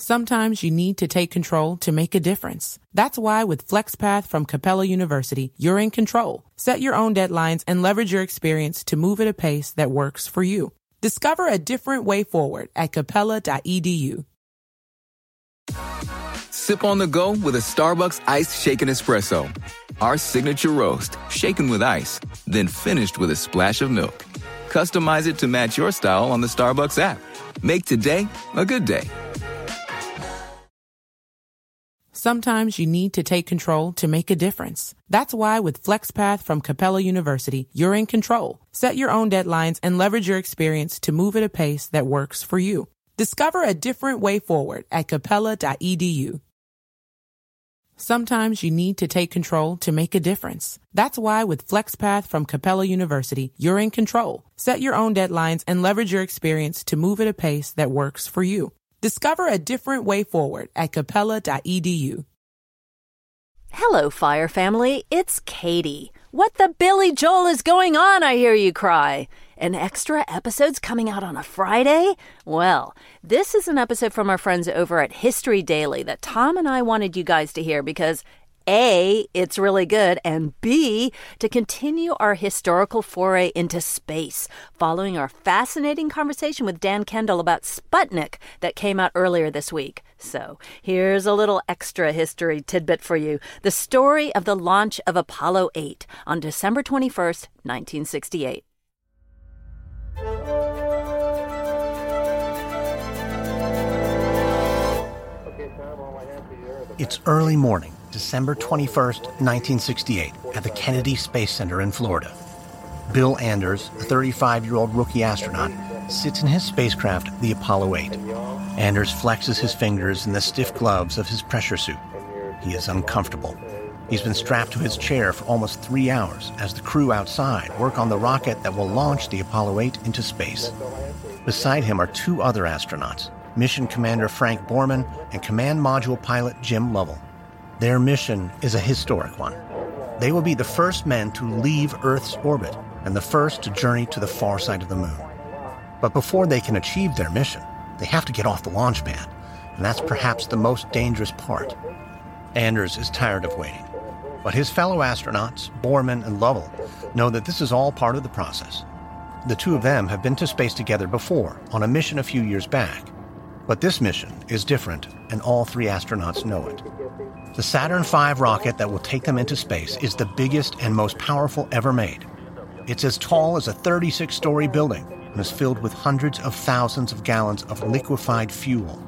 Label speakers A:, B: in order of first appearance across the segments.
A: Sometimes you need to take control to make a difference. That's why with FlexPath from Capella University, you're in control. Set your own deadlines and leverage your experience to move at a pace that works for you. Discover a different way forward at capella.edu.
B: Sip on the go with a Starbucks iced shaken espresso. Our signature roast, shaken with ice, then finished with a splash of milk. Customize it to match your style on the Starbucks app. Make today a good day.
A: Sometimes you need to take control to make a difference. That's why with FlexPath from Capella University, you're in control. Set your own deadlines and leverage your experience to move at a pace that works for you. Discover a different way forward at capella.edu. Sometimes you need to take control to make a difference. That's why with FlexPath from Capella University, you're in control. Set your own deadlines and leverage your experience to move at a pace that works for you. Discover a different way forward at capella.edu.
C: Hello, Fire Family. It's Katie. What the Billy Joel is going on, I hear you cry. An extra episode's coming out on a Friday? Well, this is an episode from our friends over at History Daily that Tom and I wanted you guys to hear because a, it's really good, and B, to continue our historical foray into space, following our fascinating conversation with Dan Kendall about Sputnik that came out earlier this week. So, here's a little extra history tidbit for you the story of the launch of Apollo 8 on December 21st, 1968.
D: It's early morning December 21, 1968, at the Kennedy Space Center in Florida. Bill Anders, a 35 year old rookie astronaut, sits in his spacecraft, the Apollo 8. Anders flexes his fingers in the stiff gloves of his pressure suit. He is uncomfortable. He's been strapped to his chair for almost three hours as the crew outside work on the rocket that will launch the Apollo 8 into space. Beside him are two other astronauts Mission Commander Frank Borman and Command Module Pilot Jim Lovell. Their mission is a historic one. They will be the first men to leave Earth's orbit and the first to journey to the far side of the moon. But before they can achieve their mission, they have to get off the launch pad, and that's perhaps the most dangerous part. Anders is tired of waiting, but his fellow astronauts, Borman and Lovell, know that this is all part of the process. The two of them have been to space together before on a mission a few years back, but this mission is different, and all three astronauts know it. The Saturn V rocket that will take them into space is the biggest and most powerful ever made. It's as tall as a 36 story building and is filled with hundreds of thousands of gallons of liquefied fuel.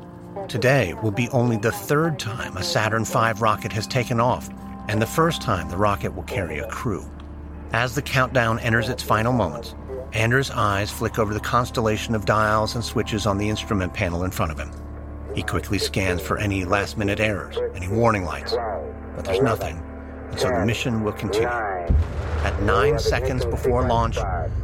D: Today will be only the third time a Saturn V rocket has taken off, and the first time the rocket will carry a crew. As the countdown enters its final moments, Anders' eyes flick over the constellation of dials and switches on the instrument panel in front of him. He quickly scans for any last minute errors, any warning lights, but there's nothing, and so the mission will continue. At nine seconds before launch,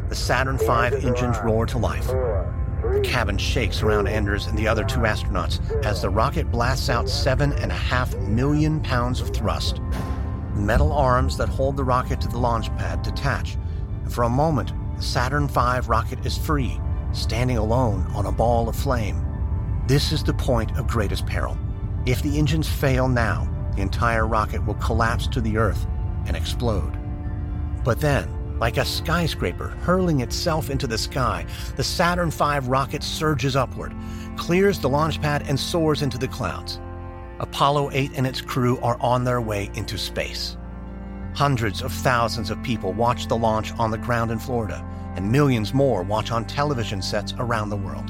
D: the Saturn V engines roar to life. The cabin shakes around Anders and the other two astronauts as the rocket blasts out seven and a half million pounds of thrust. Metal arms that hold the rocket to the launch pad detach, and for a moment, the Saturn V rocket is free, standing alone on a ball of flame. This is the point of greatest peril. If the engines fail now, the entire rocket will collapse to the Earth and explode. But then, like a skyscraper hurling itself into the sky, the Saturn V rocket surges upward, clears the launch pad, and soars into the clouds. Apollo 8 and its crew are on their way into space. Hundreds of thousands of people watch the launch on the ground in Florida, and millions more watch on television sets around the world.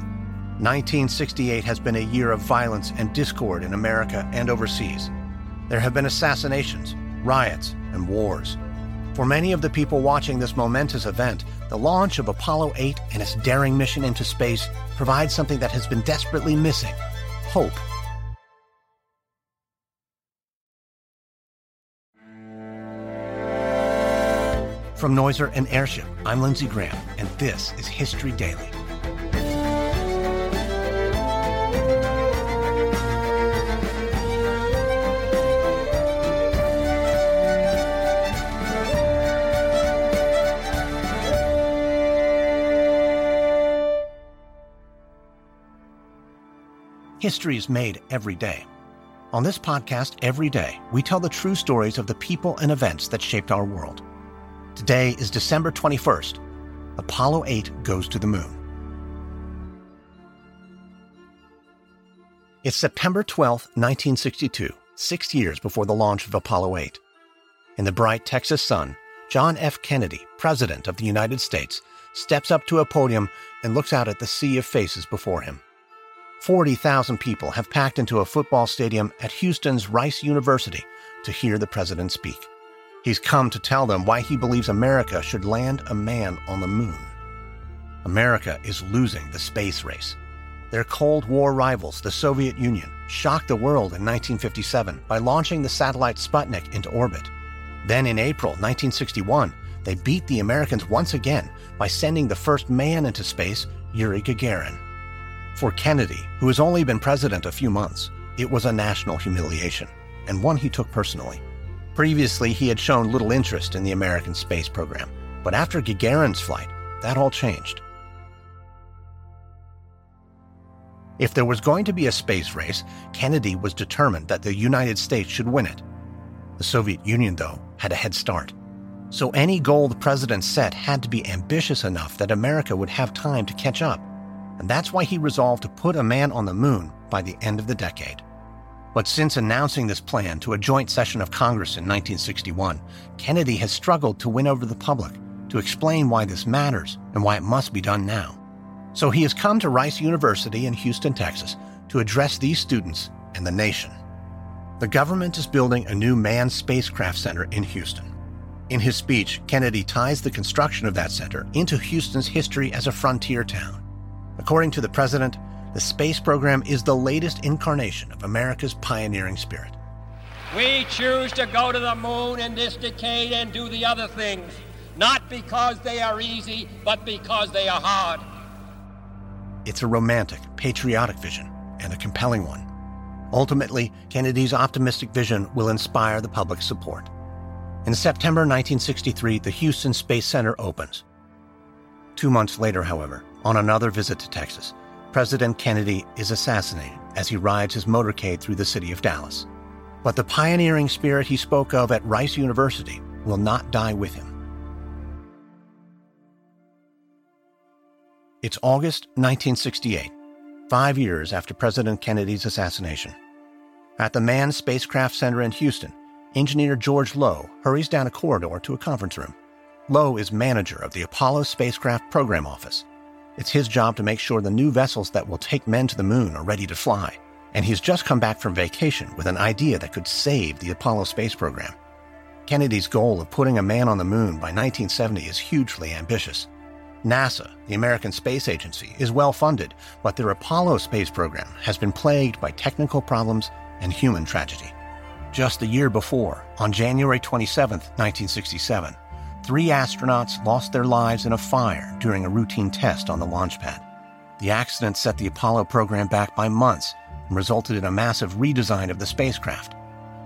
D: 1968 has been a year of violence and discord in America and overseas. There have been assassinations, riots, and wars. For many of the people watching this momentous event, the launch of Apollo 8 and its daring mission into space provides something that has been desperately missing hope. From Noiser and Airship, I'm Lindsay Graham, and this is History Daily. History is made every day. On this podcast, every day, we tell the true stories of the people and events that shaped our world. Today is December 21st. Apollo 8 goes to the moon. It's September 12, 1962, six years before the launch of Apollo 8. In the bright Texas sun, John F. Kennedy, President of the United States, steps up to a podium and looks out at the sea of faces before him. 40,000 people have packed into a football stadium at Houston's Rice University to hear the president speak. He's come to tell them why he believes America should land a man on the moon. America is losing the space race. Their Cold War rivals, the Soviet Union, shocked the world in 1957 by launching the satellite Sputnik into orbit. Then in April 1961, they beat the Americans once again by sending the first man into space, Yuri Gagarin. For Kennedy, who has only been president a few months, it was a national humiliation, and one he took personally. Previously, he had shown little interest in the American space program, but after Gagarin's flight, that all changed. If there was going to be a space race, Kennedy was determined that the United States should win it. The Soviet Union, though, had a head start. So any goal the president set had to be ambitious enough that America would have time to catch up. And that's why he resolved to put a man on the moon by the end of the decade. But since announcing this plan to a joint session of Congress in 1961, Kennedy has struggled to win over the public to explain why this matters and why it must be done now. So he has come to Rice University in Houston, Texas, to address these students and the nation. The government is building a new manned spacecraft center in Houston. In his speech, Kennedy ties the construction of that center into Houston's history as a frontier town. According to the president, the space program is the latest incarnation of America's pioneering spirit.
E: We choose to go to the moon in this decade and do the other things, not because they are easy, but because they are hard.
D: It's a romantic, patriotic vision, and a compelling one. Ultimately, Kennedy's optimistic vision will inspire the public's support. In September 1963, the Houston Space Center opens. Two months later, however, on another visit to Texas, President Kennedy is assassinated as he rides his motorcade through the city of Dallas. But the pioneering spirit he spoke of at Rice University will not die with him. It's August 1968, five years after President Kennedy's assassination. At the Manned Spacecraft Center in Houston, engineer George Low hurries down a corridor to a conference room. Low is manager of the Apollo Spacecraft Program Office. It's his job to make sure the new vessels that will take men to the moon are ready to fly, and he's just come back from vacation with an idea that could save the Apollo space program. Kennedy's goal of putting a man on the moon by 1970 is hugely ambitious. NASA, the American Space Agency, is well funded, but their Apollo space program has been plagued by technical problems and human tragedy. Just the year before, on January 27, 1967, three astronauts lost their lives in a fire during a routine test on the launch pad. The accident set the Apollo program back by months and resulted in a massive redesign of the spacecraft.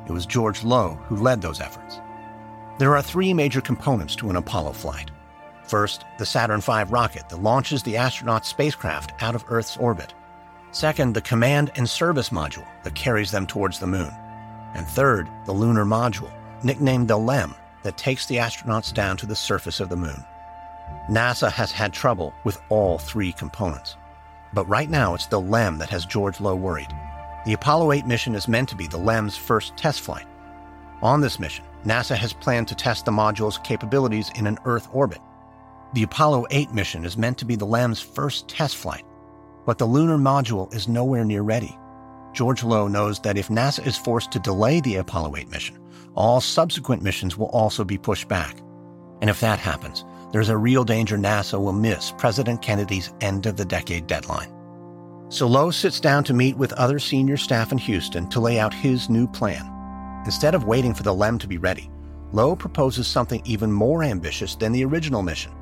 D: It was George Low who led those efforts. There are three major components to an Apollo flight First, the Saturn V rocket that launches the astronaut's spacecraft out of Earth's orbit. Second, the command and service module that carries them towards the moon. And third, the lunar module, nicknamed the LEM, that takes the astronauts down to the surface of the moon. NASA has had trouble with all three components. But right now, it's the LEM that has George Low worried. The Apollo 8 mission is meant to be the LEM's first test flight. On this mission, NASA has planned to test the module's capabilities in an Earth orbit. The Apollo 8 mission is meant to be the LEM's first test flight, but the lunar module is nowhere near ready. George Low knows that if NASA is forced to delay the Apollo 8 mission, all subsequent missions will also be pushed back. And if that happens, there's a real danger NASA will miss President Kennedy's end of the decade deadline. So Low sits down to meet with other senior staff in Houston to lay out his new plan. Instead of waiting for the LEM to be ready, Low proposes something even more ambitious than the original mission.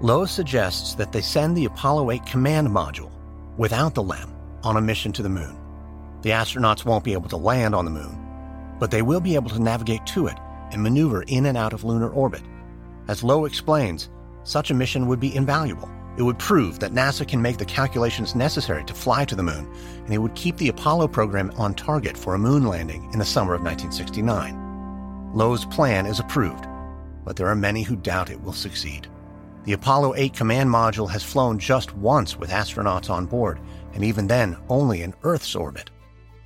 D: Low suggests that they send the Apollo 8 command module, without the LEM, on a mission to the moon. The astronauts won't be able to land on the moon, but they will be able to navigate to it and maneuver in and out of lunar orbit. As Low explains, such a mission would be invaluable It would prove that NASA can make the calculations necessary to fly to the moon, and it would keep the Apollo program on target for a moon landing in the summer of 1969. Low's plan is approved, but there are many who doubt it will succeed. The Apollo 8 command module has flown just once with astronauts on board, and even then only in Earth's orbit.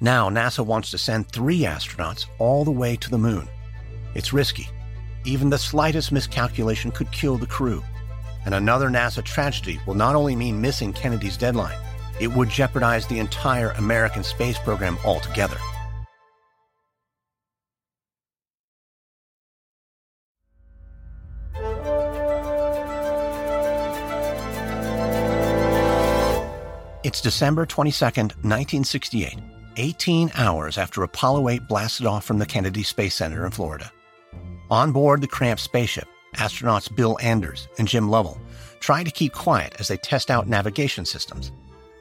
D: Now, NASA wants to send three astronauts all the way to the moon. It's risky. Even the slightest miscalculation could kill the crew. And another NASA tragedy will not only mean missing Kennedy's deadline, it would jeopardize the entire American space program altogether. It's December 22, 1968, 18 hours after Apollo 8 blasted off from the Kennedy Space Center in Florida. On board the cramped spaceship, astronauts Bill Anders and Jim Lovell try to keep quiet as they test out navigation systems.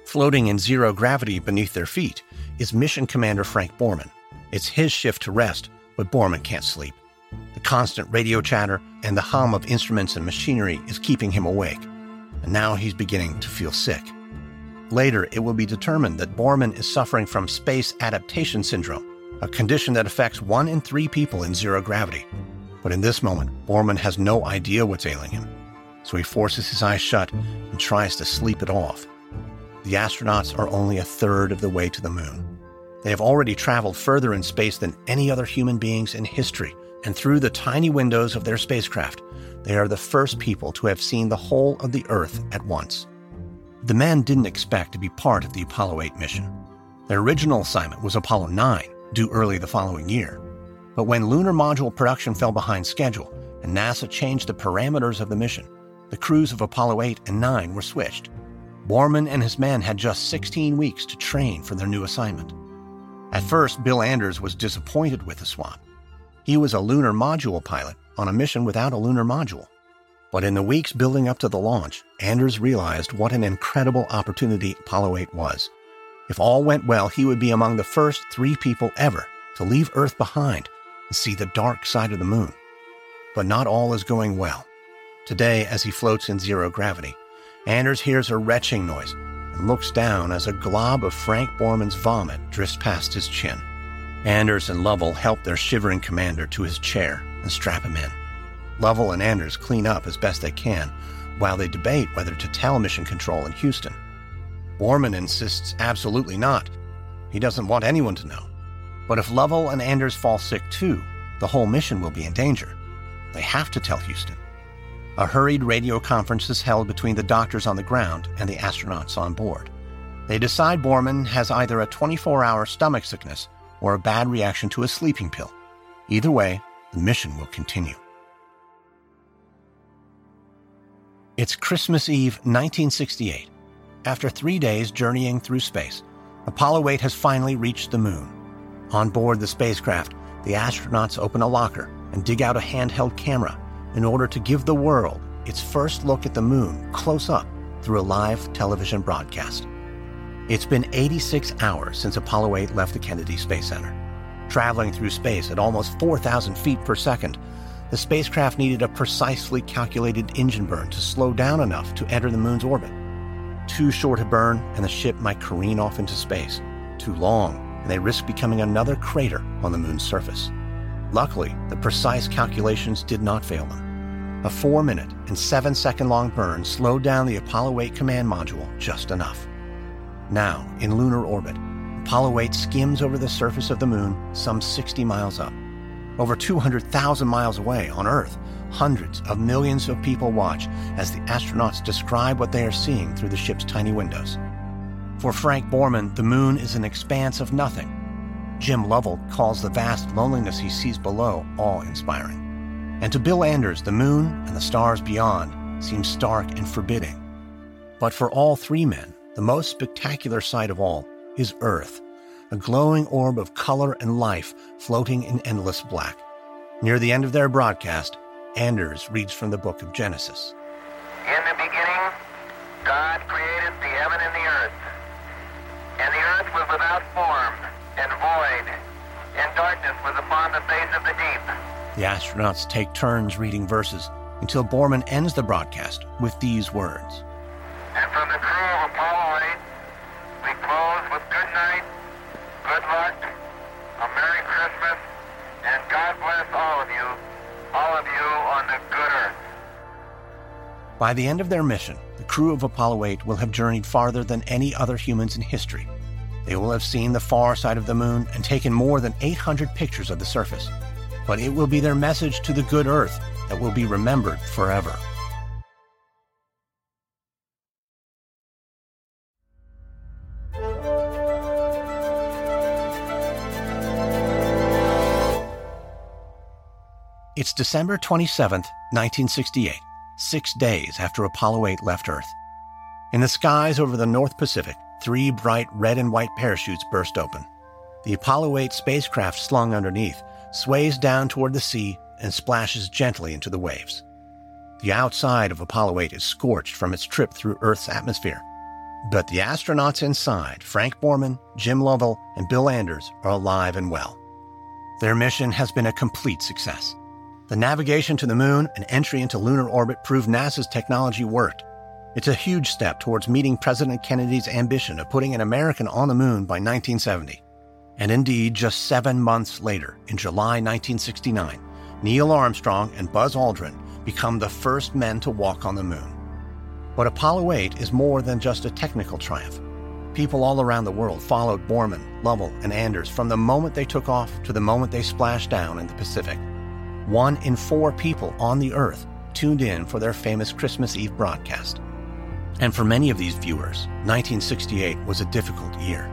D: Floating in zero gravity beneath their feet is Mission Commander Frank Borman. It's his shift to rest, but Borman can't sleep. The constant radio chatter and the hum of instruments and machinery is keeping him awake, and now he's beginning to feel sick. Later, it will be determined that Borman is suffering from space adaptation syndrome, a condition that affects one in three people in zero gravity. But in this moment, Borman has no idea what's ailing him, so he forces his eyes shut and tries to sleep it off. The astronauts are only a third of the way to the moon. They have already traveled further in space than any other human beings in history, and through the tiny windows of their spacecraft, they are the first people to have seen the whole of the Earth at once. The men didn't expect to be part of the Apollo 8 mission. Their original assignment was Apollo 9, due early the following year. But when lunar module production fell behind schedule and NASA changed the parameters of the mission, the crews of Apollo 8 and 9 were switched. Borman and his men had just 16 weeks to train for their new assignment. At first, Bill Anders was disappointed with the swap. He was a lunar module pilot on a mission without a lunar module. But in the weeks building up to the launch, Anders realized what an incredible opportunity Apollo 8 was. If all went well, he would be among the first three people ever to leave Earth behind and see the dark side of the moon. But not all is going well. Today, as he floats in zero gravity, Anders hears a retching noise and looks down as a glob of Frank Borman's vomit drifts past his chin. Anders and Lovell help their shivering commander to his chair and strap him in. Lovell and Anders clean up as best they can while they debate whether to tell Mission Control in Houston. Borman insists absolutely not. He doesn't want anyone to know. But if Lovell and Anders fall sick too, the whole mission will be in danger. They have to tell Houston. A hurried radio conference is held between the doctors on the ground and the astronauts on board. They decide Borman has either a 24 hour stomach sickness or a bad reaction to a sleeping pill. Either way, the mission will continue. It's Christmas Eve, 1968. After three days journeying through space, Apollo 8 has finally reached the moon. On board the spacecraft, the astronauts open a locker and dig out a handheld camera in order to give the world its first look at the moon close up through a live television broadcast. It's been 86 hours since Apollo 8 left the Kennedy Space Center. Traveling through space at almost 4,000 feet per second, the spacecraft needed a precisely calculated engine burn to slow down enough to enter the moon's orbit. Too short a burn, and the ship might careen off into space. Too long, and they risk becoming another crater on the moon's surface. Luckily, the precise calculations did not fail them. A four minute and seven second long burn slowed down the Apollo 8 command module just enough. Now, in lunar orbit, Apollo 8 skims over the surface of the moon some 60 miles up. Over 200,000 miles away on Earth, hundreds of millions of people watch as the astronauts describe what they are seeing through the ship's tiny windows. For Frank Borman, the moon is an expanse of nothing. Jim Lovell calls the vast loneliness he sees below awe inspiring. And to Bill Anders, the moon and the stars beyond seem stark and forbidding. But for all three men, the most spectacular sight of all is Earth a glowing orb of color and life floating in endless black. Near the end of their broadcast, Anders reads from the book of Genesis.
F: In the beginning, God created the heaven and the earth. And the earth was without form and void, and darkness was upon the face of the deep.
D: The astronauts take turns reading verses until Borman ends the broadcast with these words By the end of their mission, the crew of Apollo 8 will have journeyed farther than any other humans in history. They will have seen the far side of the moon and taken more than 800 pictures of the surface. But it will be their message to the good Earth that will be remembered forever. It's December 27, 1968, six days after Apollo 8 left Earth. In the skies over the North Pacific, three bright red and white parachutes burst open. The Apollo 8 spacecraft slung underneath sways down toward the sea and splashes gently into the waves. The outside of Apollo 8 is scorched from its trip through Earth's atmosphere. But the astronauts inside, Frank Borman, Jim Lovell, and Bill Anders, are alive and well. Their mission has been a complete success. The navigation to the moon and entry into lunar orbit proved NASA's technology worked. It's a huge step towards meeting President Kennedy's ambition of putting an American on the moon by 1970. And indeed, just seven months later, in July 1969, Neil Armstrong and Buzz Aldrin become the first men to walk on the moon. But Apollo 8 is more than just a technical triumph. People all around the world followed Borman, Lovell, and Anders from the moment they took off to the moment they splashed down in the Pacific one in four people on the Earth tuned in for their famous Christmas Eve broadcast. And for many of these viewers, 1968 was a difficult year.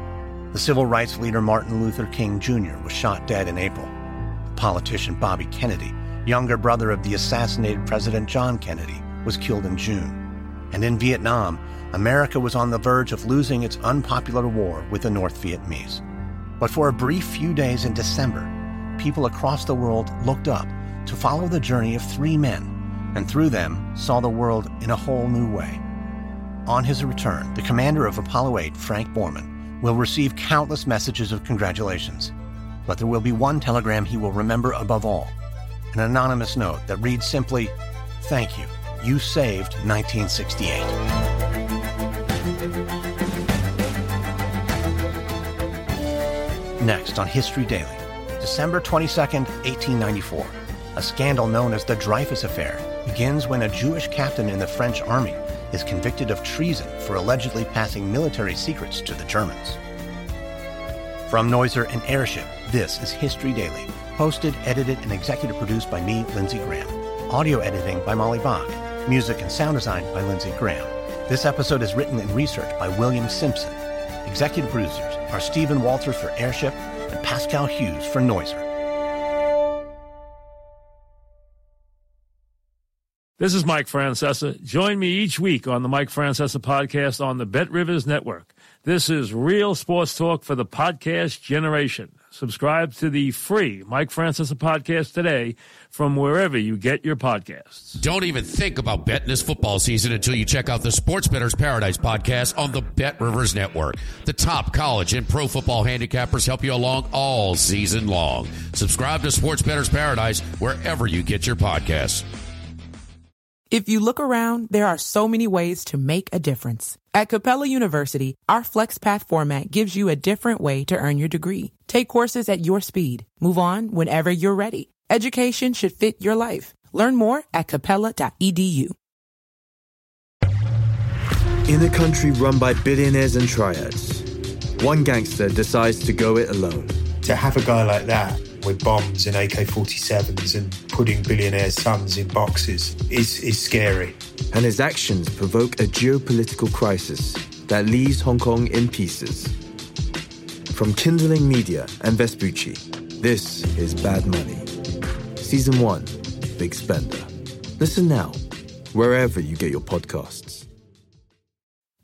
D: The civil rights leader Martin Luther King Jr. was shot dead in April. The politician Bobby Kennedy, younger brother of the assassinated President John Kennedy, was killed in June. And in Vietnam, America was on the verge of losing its unpopular war with the North Vietnamese. But for a brief few days in December, people across the world looked up to follow the journey of three men, and through them saw the world in a whole new way. On his return, the commander of Apollo 8, Frank Borman, will receive countless messages of congratulations. But there will be one telegram he will remember above all an anonymous note that reads simply, Thank you. You saved 1968. Next on History Daily, December 22nd, 1894. A scandal known as the Dreyfus Affair begins when a Jewish captain in the French army is convicted of treason for allegedly passing military secrets to the Germans. From Noiser and Airship, this is History Daily, hosted, edited, and executive produced by me, Lindsay Graham. Audio editing by Molly Bach. Music and sound design by Lindsay Graham. This episode is written and researched by William Simpson. Executive producers are Stephen Walters for Airship and Pascal Hughes for Noiser.
G: This is Mike Francesa. Join me each week on the Mike Francesa podcast on the Bet Rivers Network. This is real sports talk for the podcast generation. Subscribe to the free Mike Francesa podcast today from wherever you get your podcasts.
H: Don't even think about betting this football season until you check out the Sports Better's Paradise podcast on the Bet Rivers Network. The top college and pro football handicappers help you along all season long. Subscribe to Sports Better's Paradise wherever you get your podcasts.
A: If you look around, there are so many ways to make a difference. At Capella University, our FlexPath format gives you a different way to earn your degree. Take courses at your speed. Move on whenever you're ready. Education should fit your life. Learn more at capella.edu.
I: In a country run by billionaires and triads, one gangster decides to go it alone.
J: To have a guy like that with bombs and AK 47s and putting billionaires' sons in boxes is, is scary.
I: And his actions provoke a geopolitical crisis that leaves Hong Kong in pieces. From Kindling Media and Vespucci, this is Bad Money. Season 1 Big Spender. Listen now, wherever you get your podcasts.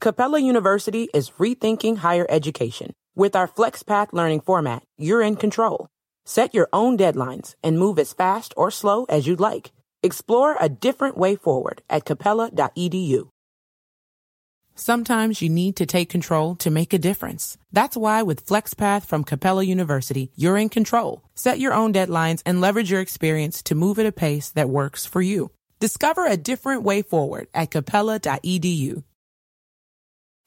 A: Capella University is rethinking higher education. With our FlexPath learning format, you're in control. Set your own deadlines and move as fast or slow as you'd like. Explore a different way forward at capella.edu. Sometimes you need to take control to make a difference. That's why with FlexPath from Capella University, you're in control. Set your own deadlines and leverage your experience to move at a pace that works for you. Discover a different way forward at capella.edu.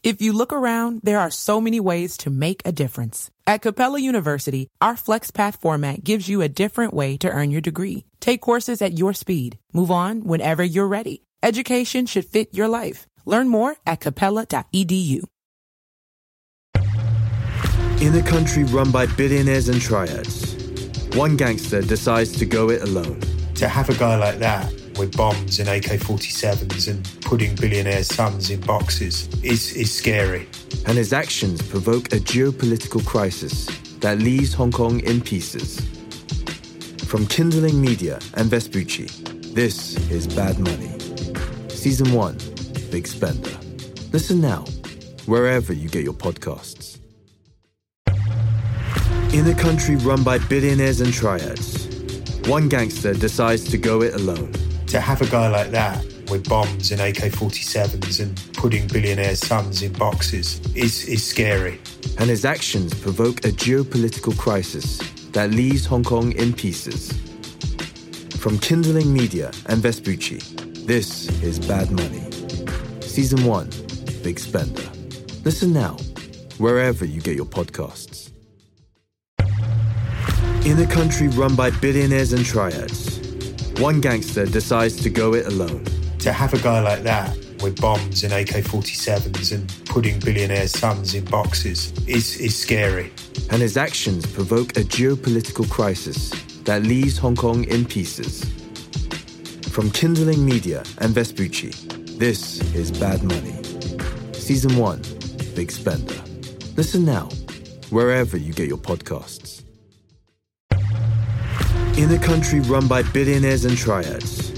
A: If you look around, there are so many ways to make a difference. At Capella University, our FlexPath format gives you a different way to earn your degree. Take courses at your speed. Move on whenever you're ready. Education should fit your life. Learn more at capella.edu.
I: In a country run by billionaires and triads, one gangster decides to go it alone.
J: To have a guy like that with bombs and AK 47s and putting billionaires' sons in boxes is, is scary.
I: And his actions provoke a geopolitical crisis that leaves Hong Kong in pieces. From Kindling Media and Vespucci, this is Bad Money. Season 1 Big Spender. Listen now, wherever you get your podcasts. In a country run by billionaires and triads, one gangster decides to go it alone.
J: To have a guy like that with bombs and AK 47s and putting billionaires' sons in boxes is, is scary.
I: And his actions provoke a geopolitical crisis that leaves Hong Kong in pieces. From Kindling Media and Vespucci, this is Bad Money. Season 1 Big Spender. Listen now, wherever you get your podcasts. In a country run by billionaires and triads, one gangster decides to go it alone.
J: To have a guy like that with bombs and AK 47s and putting billionaires' sons in boxes is, is scary.
I: And his actions provoke a geopolitical crisis that leaves Hong Kong in pieces. From Kindling Media and Vespucci, this is Bad Money. Season 1 Big Spender. Listen now, wherever you get your podcasts. In a country run by billionaires and triads,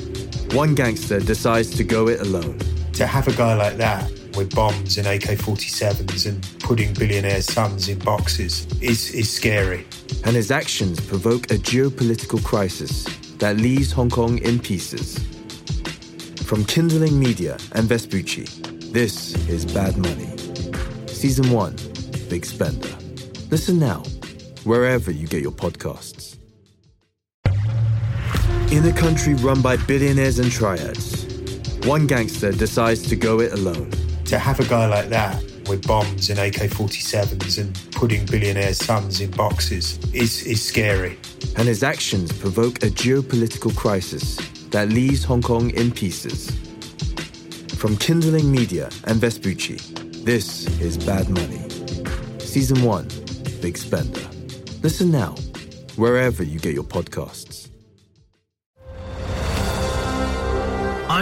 I: one gangster decides to go it alone.
J: To have a guy like that with bombs and AK 47s and putting billionaires' sons in boxes is, is scary.
I: And his actions provoke a geopolitical crisis that leaves Hong Kong in pieces. From Kindling Media and Vespucci, this is Bad Money. Season 1 Big Spender. Listen now, wherever you get your podcasts. In a country run by billionaires and triads, one gangster decides to go it alone.
J: To have a guy like that with bombs and AK 47s and putting billionaires' sons in boxes is, is scary.
I: And his actions provoke a geopolitical crisis that leaves Hong Kong in pieces. From Kindling Media and Vespucci, this is Bad Money. Season 1 Big Spender. Listen now, wherever you get your podcasts.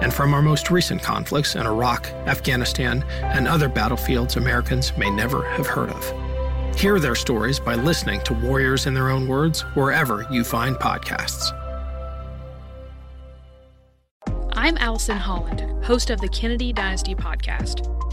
K: and from our most recent conflicts in Iraq, Afghanistan, and other battlefields Americans may never have heard of. Hear their stories by listening to Warriors in Their Own Words wherever you find podcasts.
L: I'm Allison Holland, host of the Kennedy Dynasty podcast.